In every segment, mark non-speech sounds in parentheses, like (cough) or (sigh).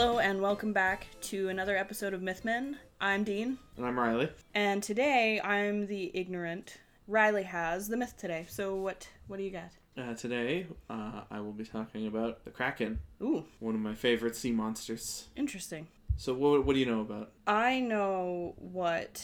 Hello and welcome back to another episode of Mythmen. I'm Dean, And I'm Riley. and today I'm the ignorant. Riley has the myth today. So what what do you got? Uh, today, uh, I will be talking about the Kraken, Ooh, one of my favorite sea monsters. interesting. So, what, what do you know about? I know what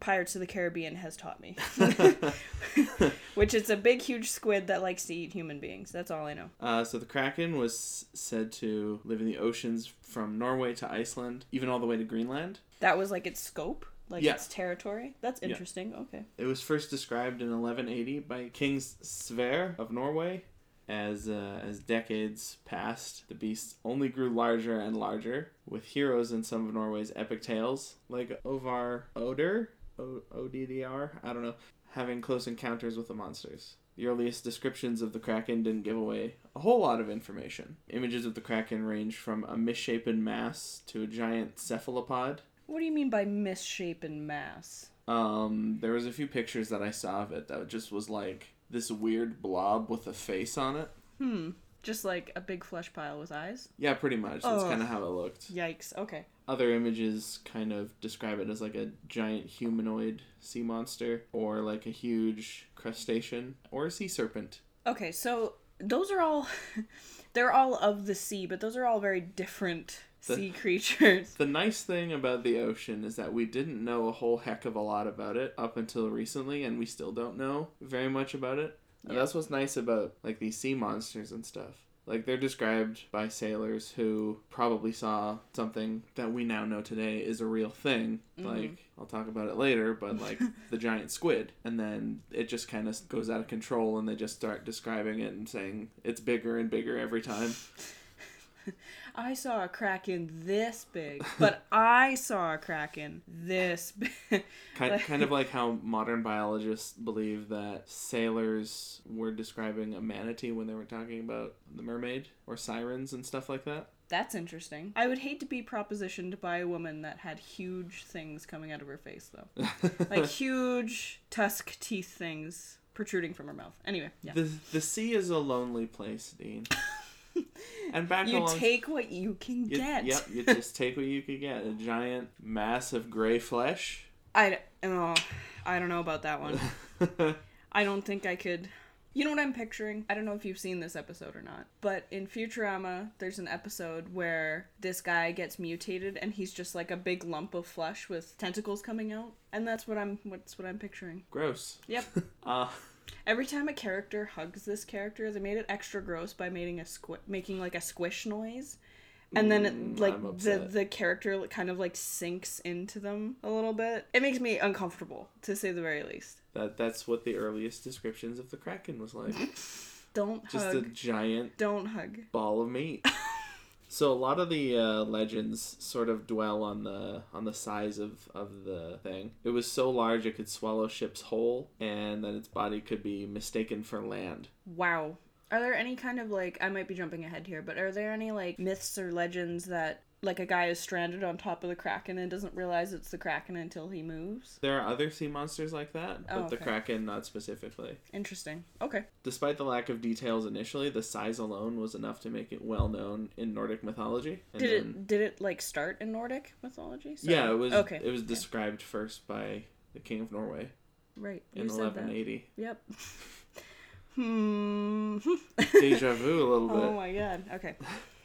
Pirates of the Caribbean has taught me, (laughs) (laughs) which is a big huge squid that likes to eat human beings. That's all I know. uh, so, the Kraken was said to live in the oceans from Norway to Iceland, even all the way to Greenland. That was like its scope, like Yeah. its territory. That's Yeah. interesting. Okay. It was first described in 1180 by King Sverre of Norway. As, uh, as decades passed, the beast only grew larger and larger, with heroes in some of Norway's epic tales, like Ovar Oder, O- ODDR, I don't know, having close encounters with the monsters. The earliest descriptions of the Kraken didn't give away a whole lot of information. Images of the Kraken range from a misshapen mass to a giant cephalopod. What do you mean by misshapen mass? Um, there was a few pictures that I saw of it that just was like this weird blob with a face on it. Hmm. Just like a big flesh pile with eyes. Yeah, pretty much. That's Ugh. kind of how it looked. Yikes. Okay. Other images kind of describe it as like a giant humanoid sea monster, or like a huge crustacean, or a sea serpent. Okay, so those are all (laughs) they're all of the sea, but those are all very different The- sea creatures. (laughs) The nice thing about the ocean is that we didn't know a whole heck of a lot about it up until recently, and we still don't know very much about it. And Yeah. that's what's nice about like these sea monsters and stuff. Like they're described by sailors who probably saw something that we now know today is a real thing. Mm-hmm. Like I'll talk about it later, but (laughs) like the giant squid, and then it just kind of goes out of control, and they just start describing it and saying it's bigger and bigger every time. (laughs) I saw a kraken this big, but (laughs) I saw a kraken this (laughs) big. Kind, kind of like how modern biologists believe that sailors were describing a manatee when they were talking about the mermaid or sirens and stuff like that. That's interesting. I would hate to be propositioned by a woman that had huge things coming out of her face, though. (laughs) Like huge tusk teeth things protruding from her mouth. Anyway, yeah. the the sea is a lonely place, Dean. And back You along, take what you can you- get. Yep, you just take what you can get. A giant mass of gray flesh. I, oh, I don't know about that one. (laughs) I don't think I could. You know what I'm picturing? I don't know if you've seen this episode or not, but in Futurama, there's an episode where this guy gets mutated and he's just like a big lump of flesh with tentacles coming out, and that's what I'm. What's what I'm picturing. Gross. Yep. (laughs) Uh, Every time a character hugs this character, they made it extra gross by making a squi- making like a squish noise. And then, it, Mm, like I'm the upset. the character kind of like sinks into them a little bit. It makes me uncomfortable, to say the very least. that that's what the earliest descriptions of the kraken was like. (laughs) Don't Just a giant Don't hug. ball of meat. (laughs) so a lot of the uh, legends sort of dwell on the on the size of, of the thing. It was so large it could swallow ships whole, and that its body could be mistaken for land. Wow. Are there any kind of like I might be jumping ahead here, but are there any like myths or legends that like a guy is stranded on top of the kraken and doesn't realize it's the kraken until he moves? There are other sea monsters like that, but Oh, the kraken not specifically. Interesting. Okay. Despite the lack of details initially, the size alone was enough to make it well known in Nordic mythology. And Did then- it did it like start in Nordic mythology? So- Yeah, it was. Okay. It was okay. described first by the king of Norway Right. in that. 1180. Yep. (laughs) hmm. (laughs) Deja vu a little bit. oh my god. Okay.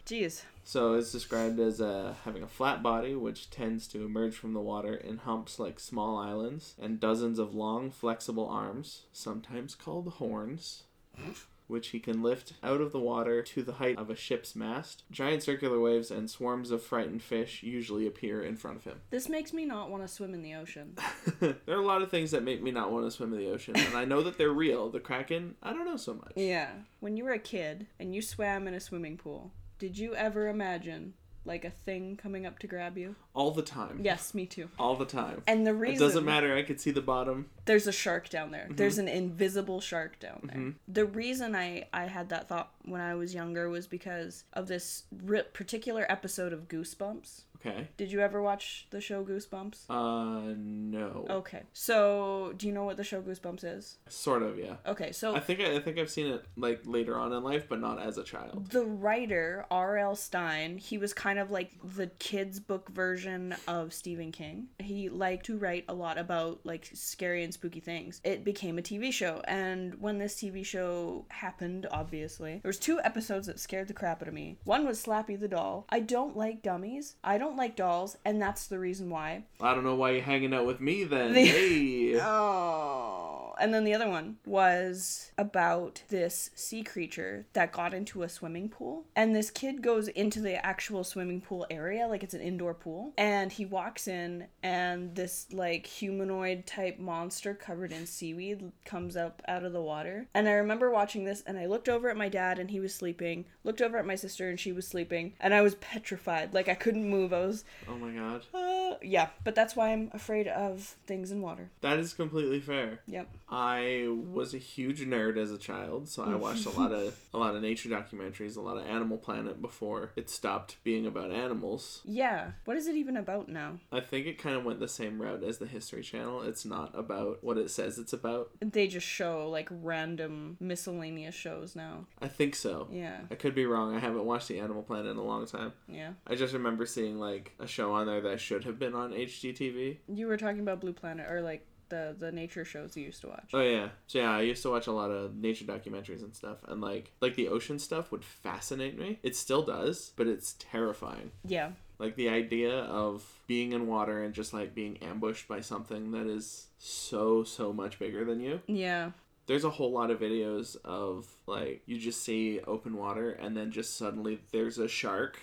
Jeez. So it's described as uh, having a flat body, which tends to emerge from the water in humps like small islands, and dozens of long, flexible arms, sometimes called horns, which he can lift out of the water to the height of a ship's mast. Giant circular waves and swarms of frightened fish usually appear in front of him. (laughs) This makes me not want to swim in the ocean. there are a lot of things that make me not want to swim in the ocean, and I know that they're real. The kraken, I don't know so much. Yeah. When you were a kid and you swam in a swimming pool, did you ever imagine like a thing coming up to grab you? All the time. Yes, me too. All the time. And the reason It doesn't matter. I could see the bottom. there's a shark down there. There's an invisible shark down there. Mhm. The reason I I had that thought when I was younger was because of this particular episode of Goosebumps Okay. Did you ever watch the show Goosebumps? Uh, no. Okay. So, do you know what the show Goosebumps is? Sort of, yeah. Okay, so I think I, I think I've seen it like later on in life, but not as a child. the writer R.L. Stine, he was kind of like the kids book version of Stephen King. He liked to write a lot about like scary and spooky things. It became a TV show, and when this TV show happened, obviously, there was two episodes that scared the crap out of me. One was Slappy the doll. I don't like dummies. I don't like dolls, and that's the reason why. I don't know why you're hanging out with me then. The- hey. (laughs) Oh. And then the other one was about this sea creature that got into a swimming pool. And this kid goes into the actual swimming pool area, like it's an indoor pool. And he walks in, and this like humanoid type monster covered in seaweed comes up out of the water. And I remember watching this, and I looked over at my dad, and he was sleeping. Looked over at my sister, and she was sleeping. And I was petrified. Like I couldn't move. I was, Oh my god. uh, yeah. But that's why I'm afraid of things in water. That is completely fair. Yep. I was a huge nerd as a child, so I watched a (laughs) lot of a lot of nature documentaries, a lot of Animal Planet before it stopped being about animals. Yeah. What is it even about now? I think it kind of went the same route as the History Channel. It's not about what it says it's about. They just show like random miscellaneous shows now. I think so. Yeah. I could be wrong. I haven't watched the Animal Planet in a long time. Yeah. I just remember seeing like a show on there that should have been on HGTV. You were talking about Blue Planet or like the the nature shows you used to watch. Oh yeah, so yeah, I used to watch a lot of nature documentaries and stuff, and like like the ocean stuff would fascinate me. It still does, but it's terrifying. Yeah. Like the idea of being in water and just like being ambushed by something that is so so much bigger than you. Yeah. There's a whole lot of videos of like you just see open water and then just suddenly there's a shark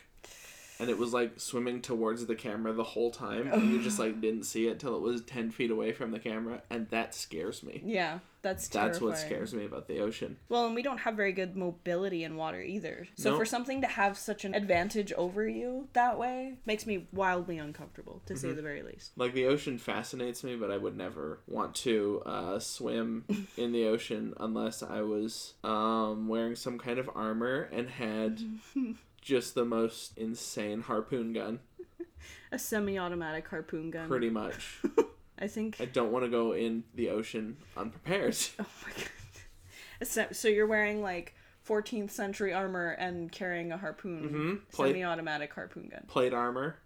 and it was like swimming towards the camera the whole time and you just like didn't see it till it was 10 feet away from the camera and that scares me Yeah. That's terrifying. that's what scares me about the ocean Well, and we don't have very good mobility in water either. So Nope. for something to have such an advantage over you that way makes me wildly uncomfortable, to Mm-hmm. say the very least. like the ocean fascinates me but i would never want to uh, swim (laughs) in the ocean unless i was um, wearing some kind of armor and had (laughs) just the most insane harpoon gun (laughs) A semi-automatic harpoon gun. pretty much (laughs) I think. i don't want to go in the ocean unprepared (laughs) Oh my god. So, so you're wearing like 14th century armor and carrying a harpoon, Mhm. Plate- semi-automatic harpoon gun. plate armor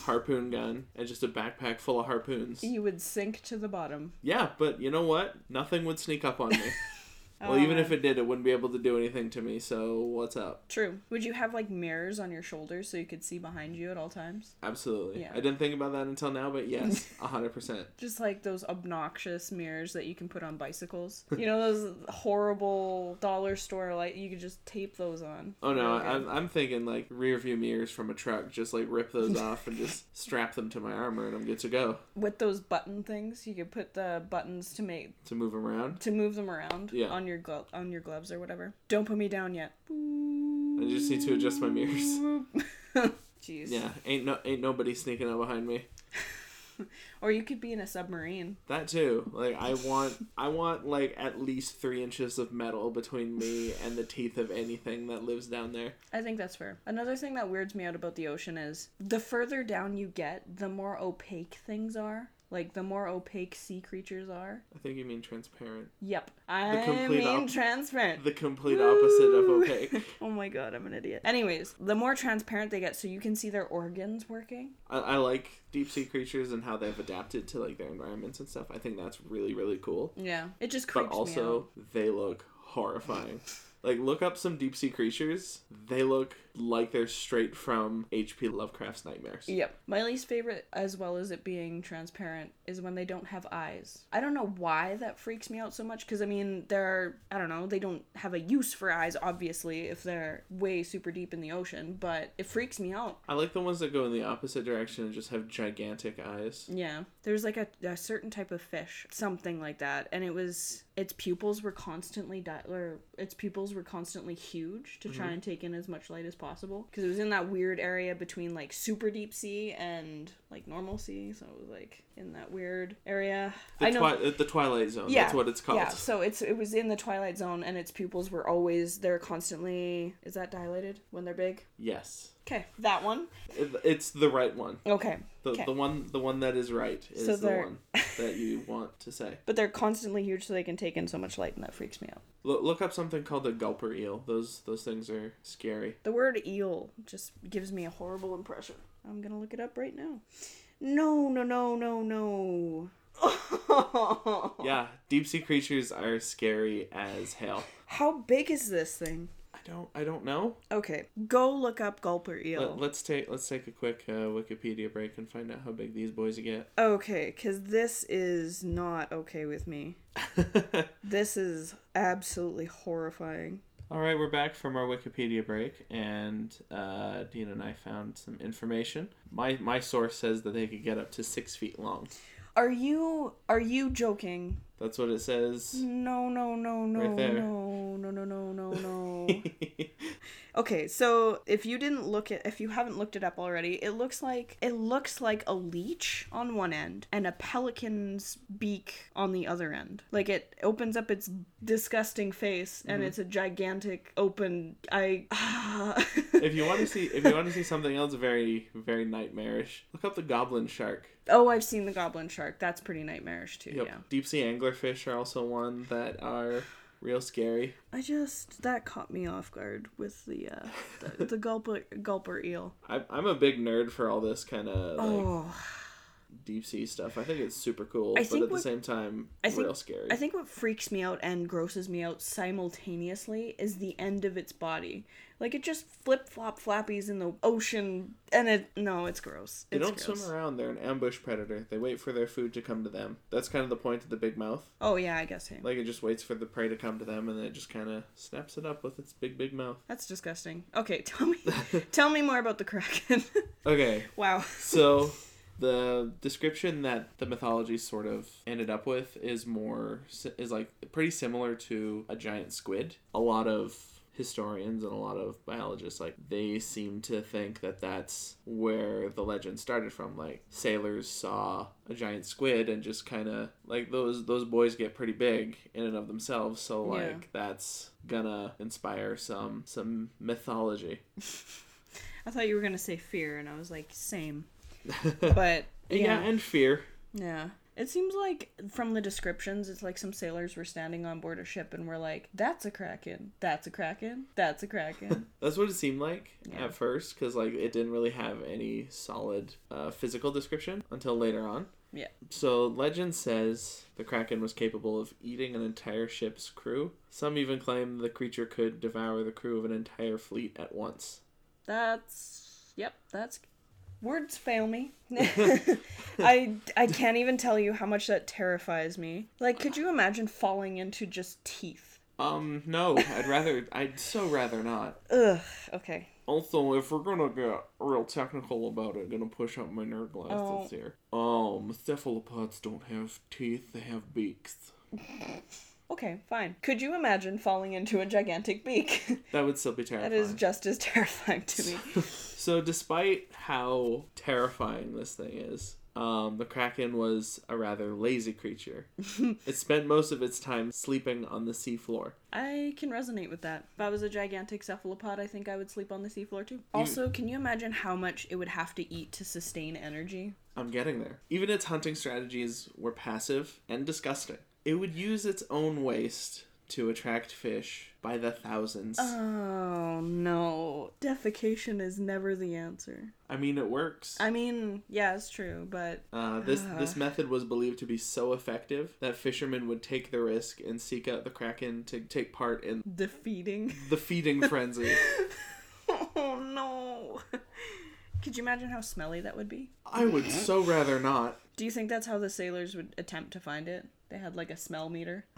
harpoon gun and just a backpack full of harpoons You would sink to the bottom. yeah but you know what nothing would sneak up on me well even if um, it did it wouldn't be able to do anything to me so what's up True. Would you have like mirrors on your shoulders so you could see behind you at all times? Absolutely. Yeah. I didn't think about that until now, but yes, (laughs) a hundred percent. Just like those obnoxious mirrors that you can put on bicycles. You know those horrible dollar store like you could just tape those on. Oh no. I'm, I'm thinking like rear view mirrors from a truck. Just like rip those (laughs) off and just strap them to my armor, and I'm good to go With those button things, you could put the buttons to make to move them around. to move them around Yeah. on your glove on your gloves or whatever. Don't put me down yet. I just need to adjust my mirrors. (laughs) Jeez. Yeah, ain't no ain't nobody sneaking up behind me. Or you could be in a submarine. That too. Like I want I want like at least three inches of metal between me and the teeth of anything that lives down there. I think that's fair. Another thing that weirds me out about the ocean is the further down you get, the more opaque things are. Like the more opaque sea creatures are. I think you mean transparent. Yep. I mean op- transparent. The complete opposite of opaque. (laughs) oh my god, I'm an idiot. Anyways, the more transparent they get so you can see their organs working. I, I like deep sea creatures and how they've adapted to like their environments and stuff. I think that's really really cool. Yeah. It just But creeps me out. But also they look horrifying. like look up some deep sea creatures. They look like they're straight from H.P. Lovecraft's nightmares. Yep. My least favorite, as well as it being transparent, is when they don't have eyes. I don't know why that freaks me out so much, because I mean, they're, I don't know, they don't have a use for eyes, obviously, if they're way super deep in the ocean, but it freaks me out. I like the ones that go in the opposite direction and just have gigantic eyes. Yeah. There's like a, a certain type of fish, something like that, and it was, its pupils were constantly, di- or its pupils were constantly huge to try mm-hmm. and take in as much light as possible because it was in that weird area between like super deep sea and like normal sea. So it was like in that weird area. The, I know. twi- the Twilight Zone. Yeah, That's what it's called. Yeah, so it's it was in the twilight zone, and its pupils were always they're constantly is that dilated when they're big? Yes. Okay, that one. It, it's the right one. Okay, The, Okay. the one the one that is right is So the one that you (laughs) want to say. but they're constantly huge, so they can take in so much light, and that freaks me out. Look, look up something called a gulper eel. Those those things are scary. The word eel just gives me a horrible impression. I'm gonna look it up right now. No, no, no, no, no. (laughs) Yeah, deep sea creatures are scary as hell. How big is this thing? I don't I don't know. Okay, go look up gulper eel. Let, us take let's take a quick uh, Wikipedia break and find out how big these boys get. (laughs) Okay, because this is not okay with me. (laughs) This is absolutely horrifying. All right, we're back from our Wikipedia break, and uh, Dean and I found some information. My my source says that they could get up to six feet long. Are you are you joking? That's what it says. No, no, no, no, Right there. no, no, no, no, no, no. (laughs) okay, so if you didn't look at if you haven't looked it up already, it looks like it looks like a leech on one end and a pelican's beak on the other end. Like it opens up its disgusting face and mm-hmm. it's a gigantic open I if you want to see if you want to see something else very very nightmarish, look up the goblin shark. Oh, I've seen the goblin shark. That's pretty nightmarish too, Yep. yeah. Deep sea anglerfish are also one that are real scary. I just that caught me off guard with the uh the, (laughs) the gulper gulper eel. I, I'm a big nerd for all this kind of like Oh. deep sea stuff. I think it's super cool, I but at the same time, I think- real scary. I think what freaks me out and grosses me out simultaneously is the end of its body. Like it just flip flop flappies in the ocean, and it no, it's gross. they don't gross. swim around. They're an ambush predator. They wait for their food to come to them. That's kind of the point of the big mouth. Oh yeah, I guess. Like it just waits for the prey to come to them, and then it just kind of snaps it up with its big, big mouth. That's disgusting. Okay, (laughs) tell me, (laughs) tell me more about the kraken. (laughs) Okay, wow. so the description that the mythology sort of ended up with is more is like pretty similar to a giant squid. A lot of historians and a lot of biologists like they seem to think that that's where the legend started from like sailors saw a giant squid and just kind of like those those boys get pretty big in and of themselves so like Yeah. that's gonna inspire some some mythology (laughs) I thought you were gonna say fear, and I was like, same. (laughs) But yeah yeah, and fear yeah. It seems like from the descriptions, it's like some sailors were standing on board a ship and were like, "That's a kraken. That's a kraken. That's a kraken." (laughs) That's what it seemed like Yeah. at first, because like it didn't really have any solid uh, physical description until later on. Yeah. So legend says the kraken was capable of eating an entire ship's crew. Some even claim the creature could devour the crew of an entire fleet at once. That's yep. That's words fail me. (laughs) (laughs) I I can't even tell you how much that terrifies me. Like, could you imagine falling into just teeth? Um, no, I'd rather, I'd so rather not. Ugh. Okay. Also, if we're gonna get real technical about it, gonna push up my nerd glasses Oh. here. Um, cephalopods don't have teeth; they have beaks. (laughs) Okay. Fine. Could you imagine falling into a gigantic beak? (laughs) That would still be terrifying. that is just as (laughs) terrifying to me. (laughs) So, despite how terrifying this thing is, um, the kraken was a rather lazy creature. it spent most of its time sleeping on the seafloor. I can resonate with that. If I was a gigantic cephalopod, I think I would sleep on the seafloor too. Also, can you imagine how much it would have to eat to sustain energy? I'm getting there. Even its hunting strategies were passive and disgusting. It would use its own waste to attract fish by the thousands. Oh no. Defecation is never the answer. I mean, it works. I mean, yeah, it's true, but Uh, this this method was believed to be so effective that fishermen would take the risk and seek out the kraken to take part in defeating. the feeding (laughs) frenzy. oh no. Could you imagine how smelly that would be? I would so rather not. Do you think that's how the sailors would attempt to find it? They had like a smell meter. (laughs)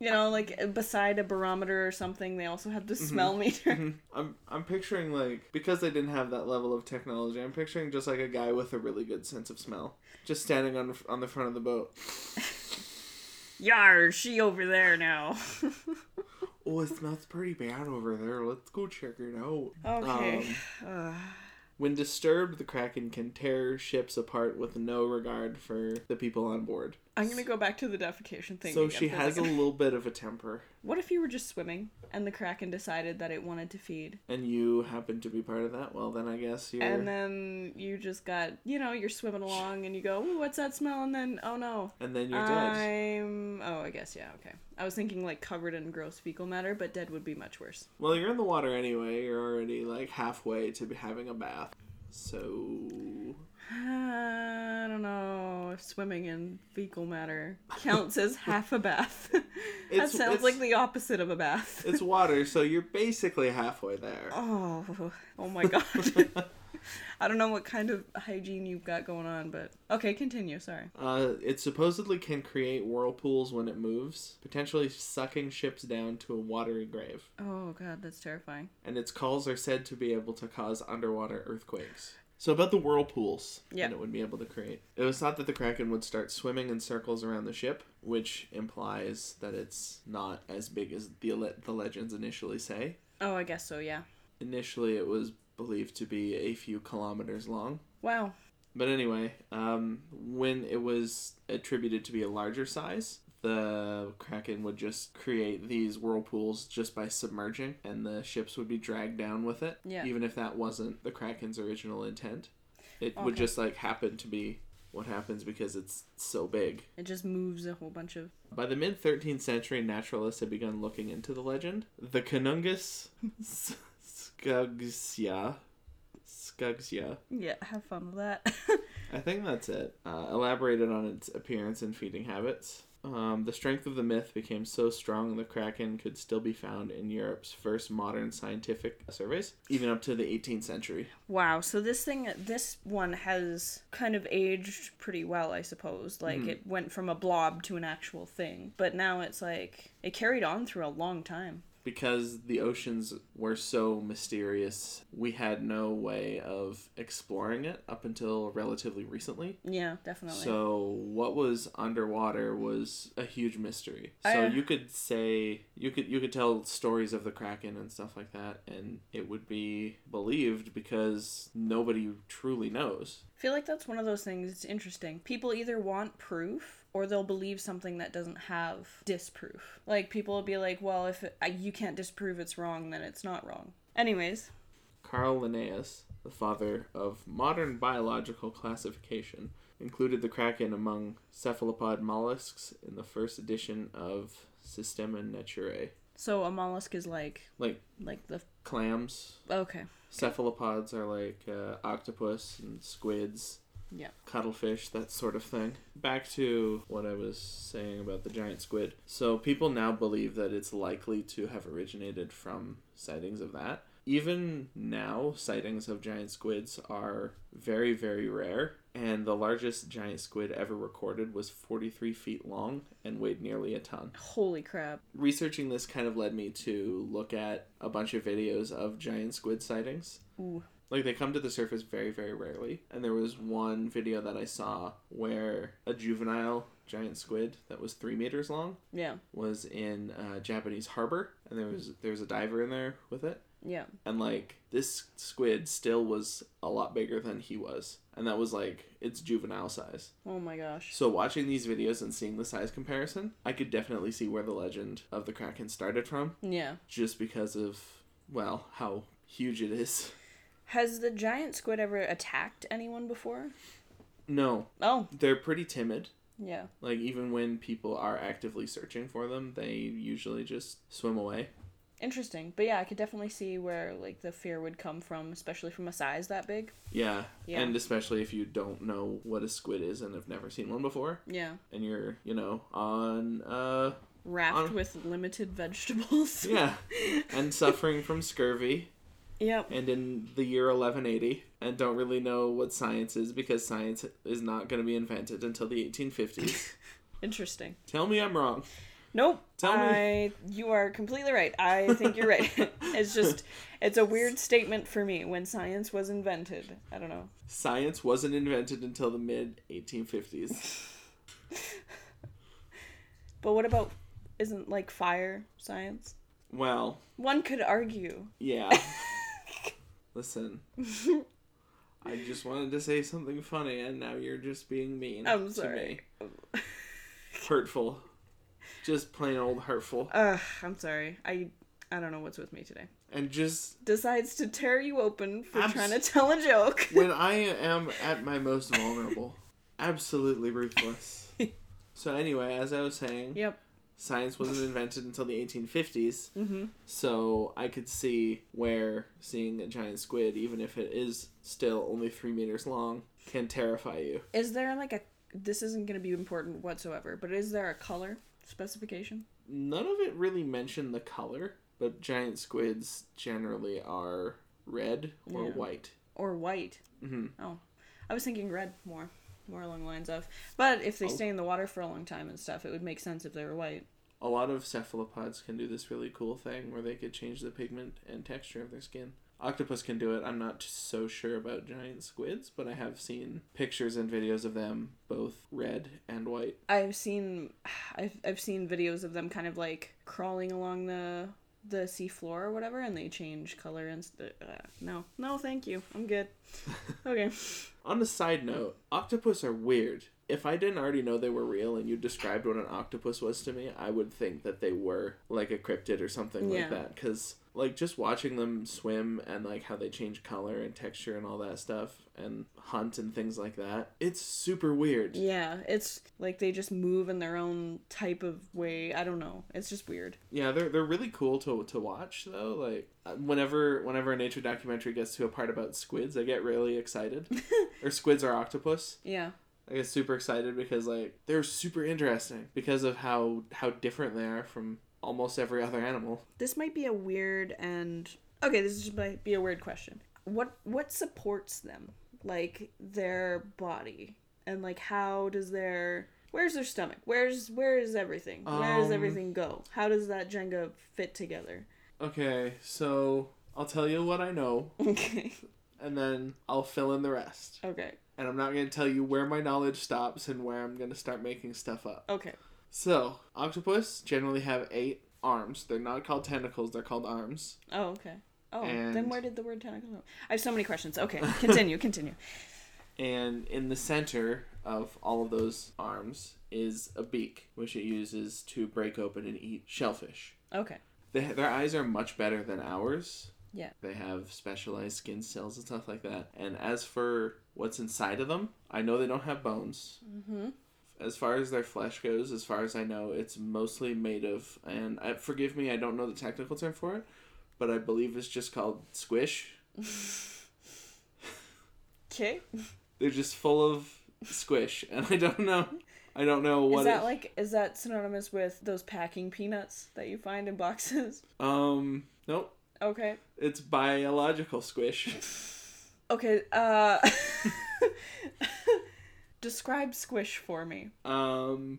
You know, like beside a barometer or something, they also had the smell meter. I'm I'm picturing like because they didn't have that level of technology. I'm picturing just like a guy with a really good sense of smell, just standing on on the front of the boat. (laughs) Yar, she over there now. (laughs) Oh, it smells pretty bad over there. Let's go check it out. Okay. Um. (sighs) When disturbed, the Kraken can tear ships apart with no regard for the people on board. I'm gonna go back to the defecation thing. So again she has a little bit of a temper, What if you were just swimming and the kraken decided that it wanted to feed, and you happen to be part of that. Well, then I guess you're. and then you just got, you know, you're swimming along and you go, Ooh, "What's that smell?" And then, oh no, and then you're dead. I'm. Oh, I guess yeah. Okay. I was thinking like covered in gross fecal matter, but dead would be much worse. Well, you're in the water anyway. You're already like halfway to be having a bath. So (sighs) I don't know if swimming in fecal matter counts as (laughs) half a bath. (laughs) that sounds like the opposite of a bath. it's water, so (laughs) you're basically halfway there. Oh, oh my god. I don't know what kind of hygiene you've got going on, but okay, continue. Sorry. Uh, it supposedly can create whirlpools when it moves, potentially sucking ships down to a watery grave. Oh god, that's terrifying. And its calls are said to be able to cause underwater earthquakes. So about the whirlpools Yeah. that it would be able to create. It was thought that the Kraken would start swimming in circles around the ship, which implies that it's not as big as the le- the legends initially say. Oh, I guess so. Yeah. Initially, it was believed to be a few kilometers long. Wow. But anyway, um, when it was attributed to be a larger size, the Kraken would just create these whirlpools just by submerging, and the ships would be dragged down with it, Yeah. even if that wasn't the Kraken's original intent. It would just like happen to be what happens because it's so big. It just moves a whole bunch of. By the mid 13th century, naturalists had begun looking into the legend. The Canungus Skugsia. Skugsia. Yeah, have fun with that. (laughs) I think that's it. Uh, elaborated on its appearance and feeding habits. Um, the strength of the myth became so strong the kraken could still be found in Europe's first modern scientific surveys, even up to the 18th century. wow. So this thing, this one has kind of aged pretty well, I suppose. Like Mhm. it went from a blob to an actual thing, but now it's like it carried on through a long time. Because the oceans were so mysterious, we had no way of exploring it up until relatively recently. Yeah, definitely. So what was underwater was a huge mystery. So I- uh, you could say you could you could tell stories of the kraken and stuff like that, and it would be believed because nobody truly knows. I feel like that's one of those things. It's interesting. People either want proof or they'll believe something that doesn't have disproof. Like people will be like, "Well, if it, you can't disprove it's wrong, then it's not wrong." Anyways, Carl Linnaeus, the father of modern biological classification, included the kraken among cephalopod mollusks in the first edition of Systema Naturae. so a mollusk is like Like like the clams, okay. cephalopods are like uh, octopus and squids. Yeah. cuttlefish, that sort of thing. Back to what I was saying about the giant squid. So people now believe that it's likely to have originated from sightings of that. Even now, sightings of giant squids are very, very rare, and the largest giant squid ever recorded was 43 feet long and weighed nearly a ton. Holy crap. Researching this kind of led me to look at a bunch of videos of giant squid sightings Ooh. Like they come to the surface very very rarely and there was one video that i saw where a juvenile giant squid that was three meters long Yeah. was in a japanese harbor and there was there was a diver in there with it Yeah. and like this squid still was a lot bigger than he was and that was like its juvenile size Oh my gosh. so watching these videos and seeing the size comparison i could definitely see where the legend of the kraken started from Yeah. just because of well how huge it is (laughs) Has the giant squid ever attacked anyone before? no Oh, they're pretty timid yeah. Like even when people are actively searching for them, they usually just swim away. Interesting. But yeah, I could definitely see where like the fear would come from, especially from a size that big. Yeah. Yeah. And especially if you don't know what a squid is and have never seen one before Yeah. and you're, you know, on uh Raft On- with limited vegetables. yeah, (laughs) and suffering from scurvy Yep. and in the year 1180 and don't really know what science is because science is not going to be invented until the 1850s. (laughs) Interesting. Tell me I'm wrong. Nope. Tell me. You are completely right. I think you're right. (laughs) (laughs) it's just it's a weird statement for me when science was invented. I don't know. Science wasn't invented until the mid 1850s. But what about isn't like fire science? Well, One could argue. yeah. Listen. (laughs) I just wanted to say something funny, and now you're just being mean. I'm to sorry. me. (laughs) Hurtful. Just plain old hurtful. Ugh, I'm sorry. I I don't know what's with me today. And just Decides to tear you open for Abs- trying to tell a joke. (laughs) when I am at my most vulnerable, absolutely ruthless. So, anyway, as I was saying, Yep. Science wasn't invented until the 1850s. Mm-hmm. So I could see where seeing a giant squid, even if it is still only three meters long, can terrify you. Is there like a this isn't going to be important whatsoever, but is there a color specification? None of it really mentioned the color, but giant squids generally are red or Yeah. white. Or white? Mm-hmm. Oh. I was thinking red more. More along the lines of. But if they Oh. stay in the water for a long time and stuff, it would make sense if they were white. A lot of cephalopods can do this really cool thing where they could change the pigment and texture of their skin. Octopus can do it. I'm not so sure about giant squids, but I have seen pictures and videos of them both red and white. I've seen (sighs) I've, I've seen videos of them kind of like crawling along the the seafloor or whatever and they change color and st- uh, no no thank you. I'm good. (laughs) Okay. On a side note, octopus are weird. If I didn't already know they were real and you described what an octopus was to me, I would think that they were like a cryptid or something Yeah. like that. Because, like, just watching them swim and, like, how they change color and texture and all that stuff and hunt and things like that, it's super weird. yeah it's like they just move in their own type of way i don't know it's just weird Yeah, they're, they're really cool to, to watch, though. Like, uh, whenever whenever a nature documentary gets to a part about squids, I get really excited. (laughs) or squids are octopus. yeah I get super excited because like they're super interesting because of how how different they are from almost every other animal. this might be a weird and okay this just might be a weird question. What what supports them? Like their body and like how does their where's their stomach? Where's where is everything where does Um, everything go? How does that jenga fit together? Okay, so I'll tell you what I know. (laughs) Okay. And then I'll fill in the rest. okay And I'm not going to tell you where my knowledge stops and where I'm going to start making stuff up. okay So, octopus generally have 8 arms. They're not called tentacles, they're called arms. oh okay oh then And- where did the word tentacle go i have so many questions okay continue continue (laughs) (laughs) And in the center of all of those arms is a beak, which it uses to break open and eat shellfish. okay They, their eyes are much better than ours. Yeah. They have specialized skin cells and stuff like that. And as for what's inside of them, I know they don't have bones. mm-hmm As far as their flesh goes, as far as I know, it's mostly made of, and I, forgive me, I don't know the technical term for it, but I believe it's just called squish. (laughs) okay They're just full of squish, and I don't know. I don't know what is that it- like is that synonymous with those packing peanuts that you find in boxes Um, nope. okay It's biological squish. (laughs) Okay, uh (laughs) Describe squish for me. Um,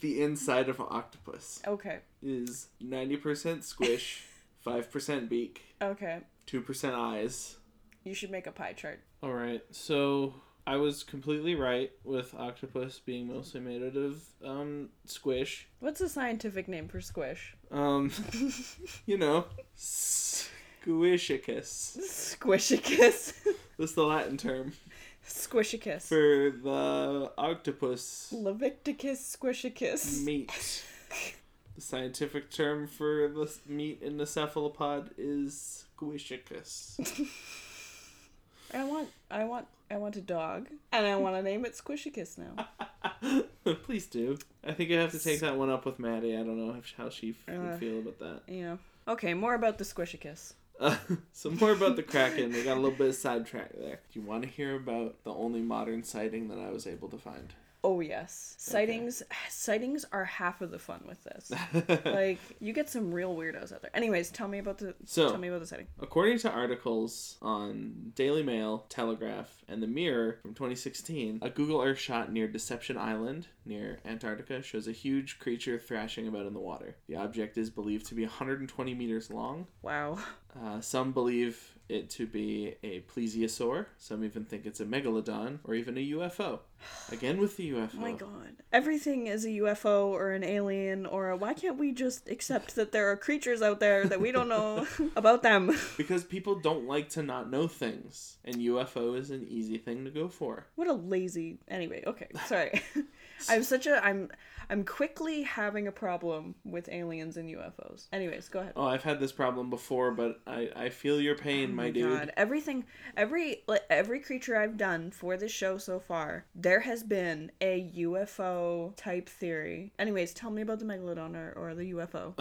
the inside of an octopus Okay. is 90% squish, 5% beak, Okay. 2% eyes. You should make a pie chart. All right, so I was completely right with octopus being mostly made out of um squish. What's the scientific name for squish? Um, (laughs) you know, (laughs) squishicus. Squishicus. (laughs) That's the Latin term Squishicus. for the octopus Levicticus squishicus. meat. The scientific term for the meat in the cephalopod is squishicus. I want I want I want a dog. And I want to name it Squishicus now. (laughs) Please do. I think I have to take that one up with Maddie. I don't know if, how she f- Uh. would feel about that. Yeah. Okay, more about the Squishicus. Uh, (laughs) so more about the Kraken. We got a little bit of sidetrack there. Do you want to hear about the only modern sighting that I was able to find? Oh yes. Sightings sightings are half of the fun with this. (laughs) like you get some real weirdos out there. Anyways, tell me about the So- tell me about the sighting. According to articles on Daily Mail, Telegraph, and The Mirror from 2016, a Google Earth shot near Deception Island, near Antarctica, shows a huge creature thrashing about in the water. The object is believed to be 120 meters long. Wow. Uh, some believe it to be a plesiosaur. Some even think it's a megalodon or even a UFO. Again with the UFO. Oh my god. Everything is a UFO or an alien or a, why can't we just accept that there are creatures out there that we don't know (laughs) about them? Because people don't like to not know things, and UFO is an easy thing to go for. What a lazy. Anyway, okay. Sorry. (laughs) (laughs) I'm such a I'm I'm quickly having a problem with aliens and UFOs. Anyways, go ahead. Oh, I've had this problem before, but I, I feel your pain, oh my, dude. Oh God, everything, every every creature I've done for this show so far, there has been a UFO type theory. Anyways, tell me about the megalodon or, or the UFO.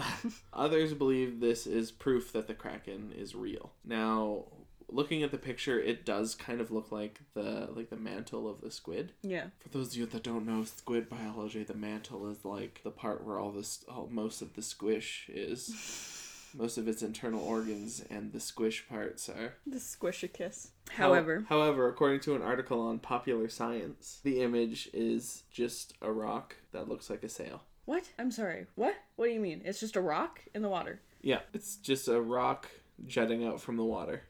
(laughs) Others believe this is proof that the Kraken is real. Now, looking at the picture, it does kind of look like the like the mantle of the squid. yeah. For those of you that don't know squid biology, the mantle is like the part where all this, all, most of the squish is, (laughs) most of its internal organs, and the squish parts are. The squishicus. How- However, however, according to an article on Popular Science, the image is just a rock that looks like a sail. what? I'm sorry. What? What do you mean? It's just a rock in the water. Yeah, it's just a rock jutting out from the water.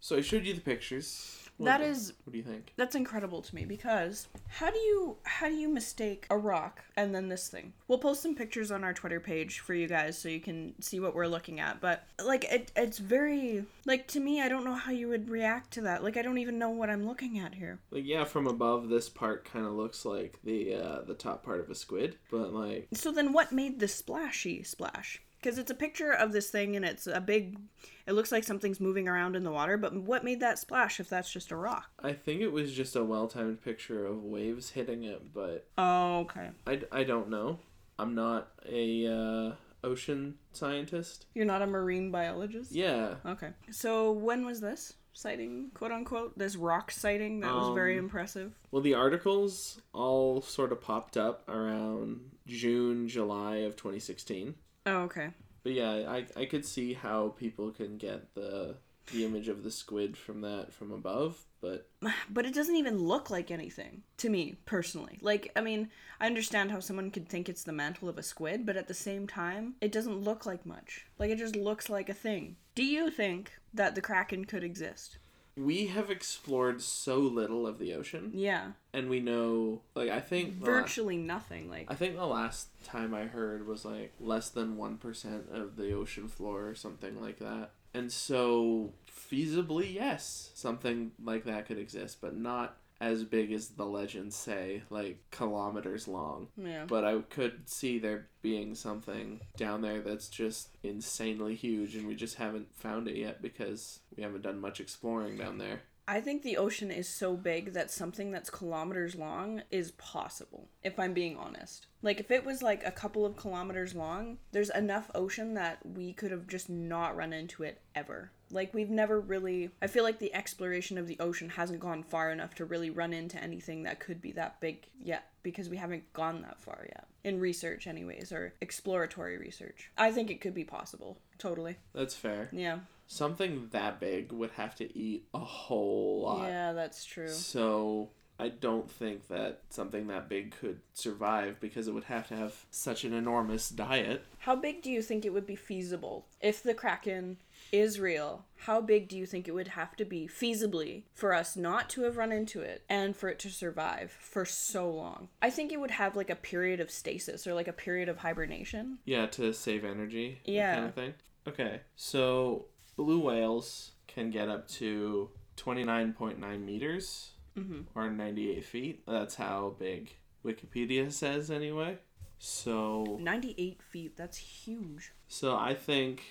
so I showed you the pictures. What That is What do you think? That's incredible to me because how do you how do you mistake a rock and then this thing? We'll post some pictures on our Twitter page for you guys so you can see what we're looking at. But like it it's very like to me I don't know how you would react to that. Like I don't even know what I'm looking at here. Like yeah, from above, this part kind of looks like the uh, the top part of a squid, but like So then what made the splashy splash? Because it's a picture of this thing and it's a big it looks like something's moving around in the water, but what made that splash if that's just a rock? I think it was just a well timed picture of waves hitting it, but Oh, okay. I, I don't know. I'm not a uh, ocean scientist. You're not a marine biologist? Yeah, Okay. So when was this sighting, quote unquote? This rock sighting that was very Um, impressive. Well, the articles all sort of popped up around June, July of 2016. Oh, okay. But yeah, I, I could see how people can get the the image of the squid from that from above, but (sighs) But it doesn't even look like anything to me personally. Like, I mean, I understand how someone could think it's the mantle of a squid, but at the same time, it doesn't look like much. Like, it just looks like a thing. Do you think that the kraken could exist? We have explored so little of the ocean, Yeah, and we know like I think virtually nothing. Like, I think the last time I heard was like less than 1% of the ocean floor or something like that. And so, feasibly, yes, something like that could exist, but not as big as the legends say, like kilometers long. yeah. But I could see there being something down there that's just insanely huge, and we just haven't found it yet because we haven't done much exploring down there. I think the ocean is so big that something that's kilometers long is possible, if I'm being honest. Like, if it was like a couple of kilometers long, there's enough ocean that we could have just not run into it ever. Like, we've never really. I feel like the exploration of the ocean hasn't gone far enough to really run into anything that could be that big yet, because we haven't gone that far yet. In research, anyways, or exploratory research. I think it could be possible. Totally. That's fair. Yeah. Something that big would have to eat a whole lot. Yeah, that's true. So I don't think that something that big could survive because it would have to have such an enormous diet. How big do you think it would be feasible if the Kraken is real? How big do you think it would have to be feasibly for us not to have run into it and for it to survive for so long? I think it would have like a period of stasis or like a period of hibernation. Yeah, to save energy. Yeah. kind of thing. Okay, so blue whales can get up to 29.9 meters Mhm. or 98 feet. That's how big Wikipedia says, anyway. So, 98 feet, that's huge. so I think,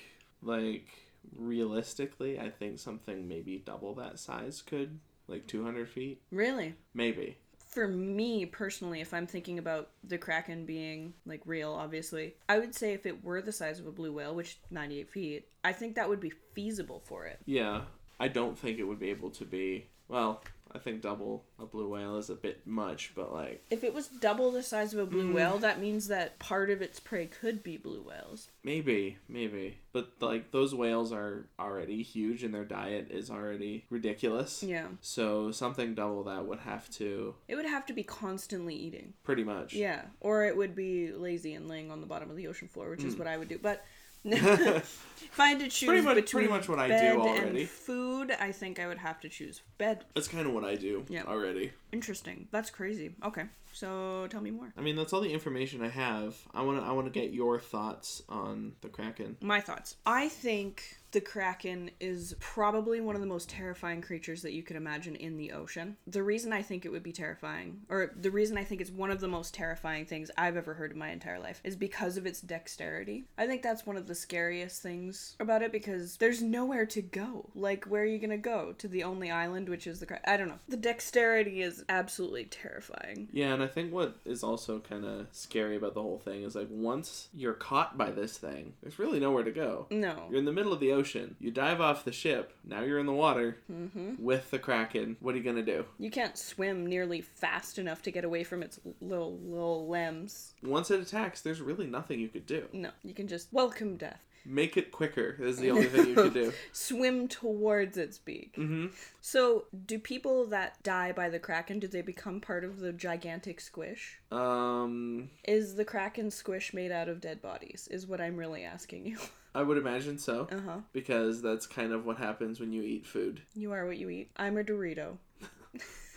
like, realistically, I think something maybe double that size could, like 200 feet. Really? Maybe. For me personally, if I'm thinking about the Kraken being like real, obviously, I would say if it were the size of a blue whale, which 98 feet, I think that would be feasible for it. Yeah, I don't think it would be able to be. Well, I think double a blue whale is a bit much, but like If it was double the size of a blue Mm. whale, that means that part of its prey could be blue whales. maybe, maybe. But like those whales are already huge and their diet is already ridiculous. Yeah. So something double that would have to It would have to be constantly eating. pretty much. Yeah. Or it would be lazy and laying on the bottom of the ocean floor, which is Mm. what I would do. But if I had to choose pretty much- between pretty much what I do already. and food, I think I would have to choose bed. That's kind of what I do Yeah. already. Interesting. That's crazy. Okay, so tell me more. I mean, that's all the information I have. I want to I want to get your thoughts on the Kraken. My thoughts. I think the Kraken is probably one of the most terrifying creatures that you could imagine in the ocean. The reason I think it would be terrifying, or the reason I think it's one of the most terrifying things I've ever heard in my entire life, is because of its dexterity. I think that's one of the scariest things about it because there's nowhere to go. Like, where are you gonna go? To the only island, which is the Kraken? I don't know. The dexterity is absolutely terrifying. Yeah, and I think what is also kind of scary about the whole thing is like once you're caught by this thing, there's really nowhere to go. No. You're in the middle of the ocean. You dive off the ship. Now you're in the water Mm-hmm. with the Kraken. What are you gonna do? You can't swim nearly fast enough to get away from its little little limbs. Once it attacks, there's really nothing you could do. No, you can just welcome death. Make it quicker is the only thing you could do. (laughs) Swim towards its beak. hmm So, do people that die by the kraken do they become part of the gigantic squish? Um, Is the kraken squish made out of dead bodies? Is what I'm really asking you. (laughs) I would imagine so Uh huh. because that's kind of what happens when you eat food. You are what you eat. I'm a Dorito.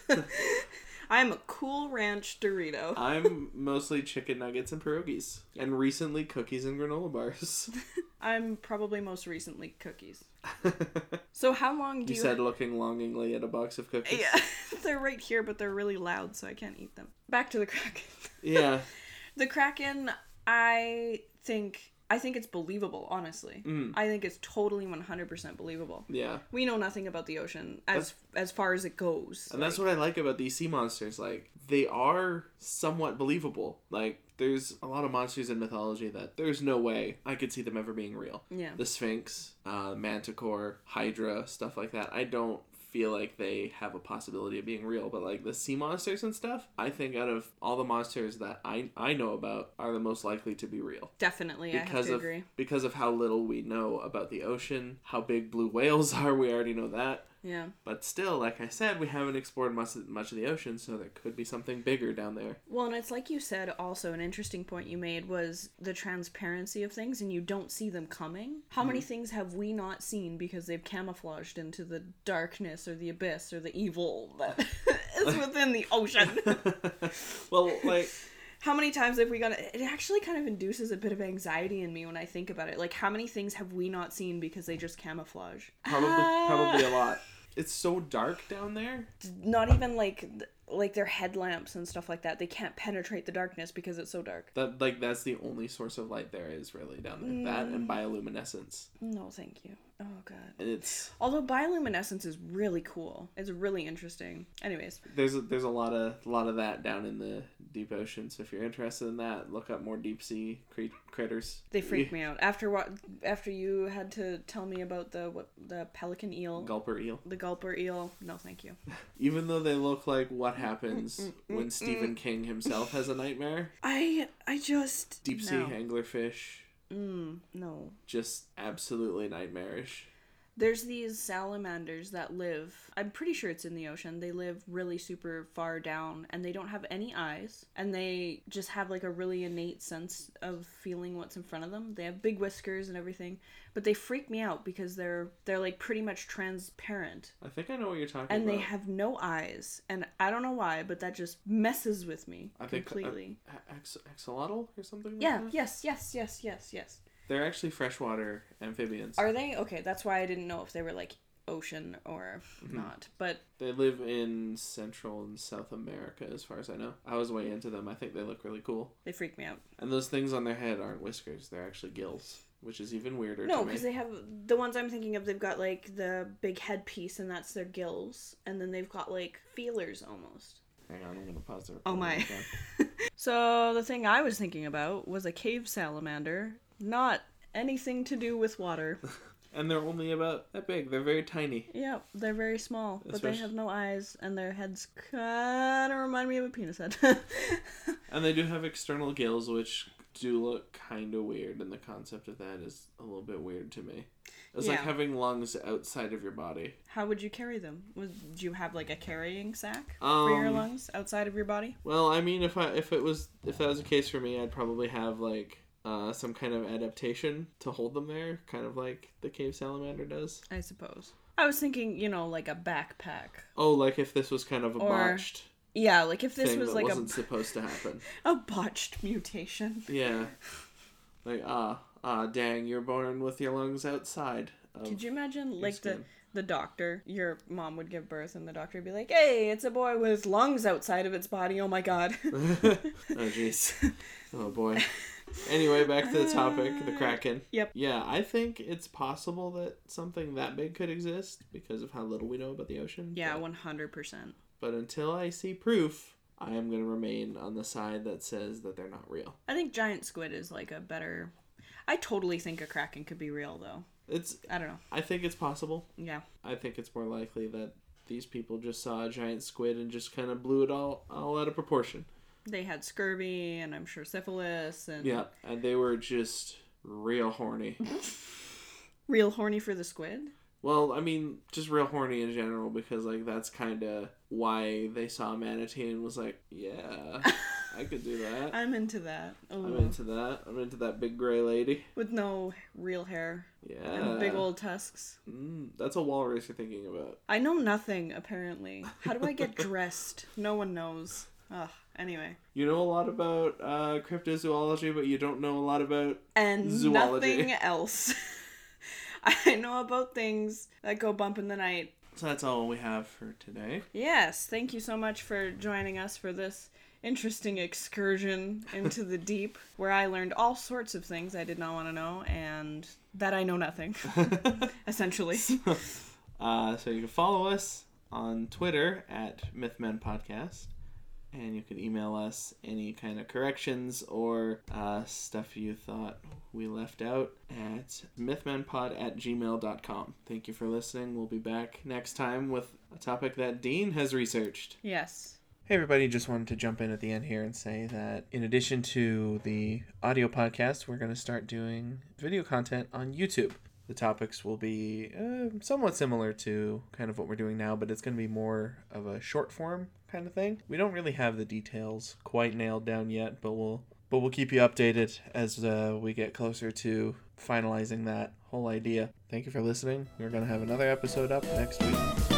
(laughs) I'm a Cool Ranch Dorito. (laughs) I'm mostly chicken nuggets and pierogies, and recently cookies and granola bars. (laughs) I'm probably most recently cookies. (laughs) So, how long do you you? said looking longingly at a box of cookies. yeah, they're right here, but they're really loud, so I can't eat them. Back to the kraken. Yeah. The Kraken, I think I think it's believable, honestly. Mm. I think it's totally 100% believable. Yeah. We know nothing about the ocean as as far as it goes. And that's what I like about these sea monsters. Like, they are somewhat believable. Like, there's a lot of monsters in mythology that there's no way I could see them ever being real. yeah. The Sphinx, uh, Manticore, Hydra, stuff like that. I don't feel like they have a possibility of being real. But, like, the sea monsters and stuff, I think out of all the monsters that I, I know about are the most likely to be real. Definitely, Because of agree. because of how little we know about the ocean, how big blue whales (laughs) are, we already know that. Yeah. But still, like I said, we haven't explored much, much of the ocean, so there could be something bigger down there. Well, and it's like you said also an interesting point you made was the transparency of things and you don't see them coming. How many Mm-hmm. things have we not seen because they've camouflaged into the darkness or the abyss or the evil that (laughs) is within the ocean? (laughs) well, like, (laughs) How many times have we gone? It actually kind of induces a bit of anxiety in me when I think about it. Like, how many things have we not seen because they just camouflage? probably Ah. probably a lot. It's so dark down there. Not even like like their headlamps and stuff like that. They can't penetrate the darkness because it's so dark. That like that's the only source of light there is really down there. That Mm. and bioluminescence, No, thank you. Oh god. and it's Although bioluminescence is really cool. It's really interesting. Anyways, there's a, there's a lot of a lot of that down in the deep ocean. So if you're interested in that, look up more deep sea cre- critters. they freak me (laughs) out. After what? After you had to tell me about the what the pelican eel, Gulper eel. the gulper eel. No, thank you. (laughs) Even though they look like what happens mm, mm, mm, when Stephen King himself has a nightmare. I I just Deep sea no. anglerfish, Mm, no. just absolutely nightmarish. There's these salamanders that live, I'm pretty sure it's in the ocean. They live really super far down and they don't have any eyes and they just have like a really innate sense of feeling what's in front of them. They have big whiskers and everything, but they freak me out because they're they're like pretty much transparent I think I know what you're talking and about. And they have no eyes and I don't know why, but that just messes with me I think uh, completely. Ax- axolotl or something. Like yeah, that? yes, yes, yes, yes, yes. They're actually freshwater amphibians. Are they? Okay, that's why I didn't know if they were like ocean or Mm-hmm. not. But They live in Central and South America, as far as I know. I was way into them. I think they look really cool. they freak me out. And those things on their head aren't whiskers; they're actually gills, which is even weirder No, because they have the ones I'm thinking of. They've got like the big headpiece, and that's their gills, and then they've got like feelers almost. Hang on, I'm gonna pause there. Oh my. (laughs) So the thing I was thinking about was a cave salamander, not anything to do with water. (laughs) And they're only about that big. They're very tiny. yeah, they're very small, but they have no eyes, and their heads kind of remind me of a penis head. (laughs) And they do have external gills, which do look kind of weird, and the concept of that is a little bit weird to me. It's like having lungs outside of your body. How would you carry them? Would you have like a carrying sack for your Um, lungs outside of your body? Well, I mean, if I if it was if that was the case for me, I'd probably have like uh, some kind of adaptation to hold them there, kind of like the cave salamander does. I suppose. I was thinking, you know, like a backpack. Oh, like if this was kind of a Or botched Yeah, like if this thing was that like wasn't supposed to happen. a, (laughs) a botched mutation. Yeah. Like, ah, ah, dang, you're born with your lungs outside. Of Could you imagine, like the the doctor, your mom would give birth, and the doctor would be like, "Hey, it's a boy with lungs outside of its body. Oh my god." (laughs) oh, (laughs) jeez. Oh, boy. Anyway, back to the topic the uh, Kraken. Yep. Yeah, I think it's possible that something that big could exist because of how little we know about the ocean. yeah, one hundred percent. but until I see proof, I am going to remain on the side that says that they're not real. I think giant squid is like a better. I totally think a kraken could be real though. It's. I don't know. I think it's possible. Yeah. I think it's more likely that these people just saw a giant squid and just kind of blew it all all out of proportion. They had scurvy and I'm sure syphilis and Yeah, and they were just real horny. (laughs) real horny for the squid. Well, I mean, just real horny in general because like that's kind of why they saw a manatee and was like, yeah, I could do (laughs) that. I'm into that. I'm into that. I'm into that big gray lady. With no real hair Yeah. and big old tusks. Mm, that's a walrus you're thinking about. I know nothing apparently. How do I get (laughs) dressed? No one knows. Ugh. Anyway. You know a lot about uh, cryptozoology, but you don't know a lot about. And Zoology. nothing (laughs) else. (laughs) I know about things that go bump in the night. So that's all we have for today. Yes, thank you so much for joining us for this interesting excursion (laughs) into the deep where I learned all sorts of things I did not want to know and that I know nothing, essentially. Uh, so you can follow us on Twitter at MythMen Podcast, and you can email us any kind of corrections or uh, stuff you thought we left out at mythmanpod at gmail.com. Thank you for listening. We'll be back next time with a topic that Dean has researched. Yes. Hey, everybody, just wanted to jump in at the end here and say that in addition to the audio podcast, we're going to start doing video content on YouTube. The topics will be uh, somewhat similar to kind of what we're doing now, but it's going to be more of a short form kind of thing. We don't really have the details quite nailed down yet, but we'll but we'll keep you updated as uh, we get closer to finalizing that whole idea. Thank you for listening. We're going to have another episode up next week.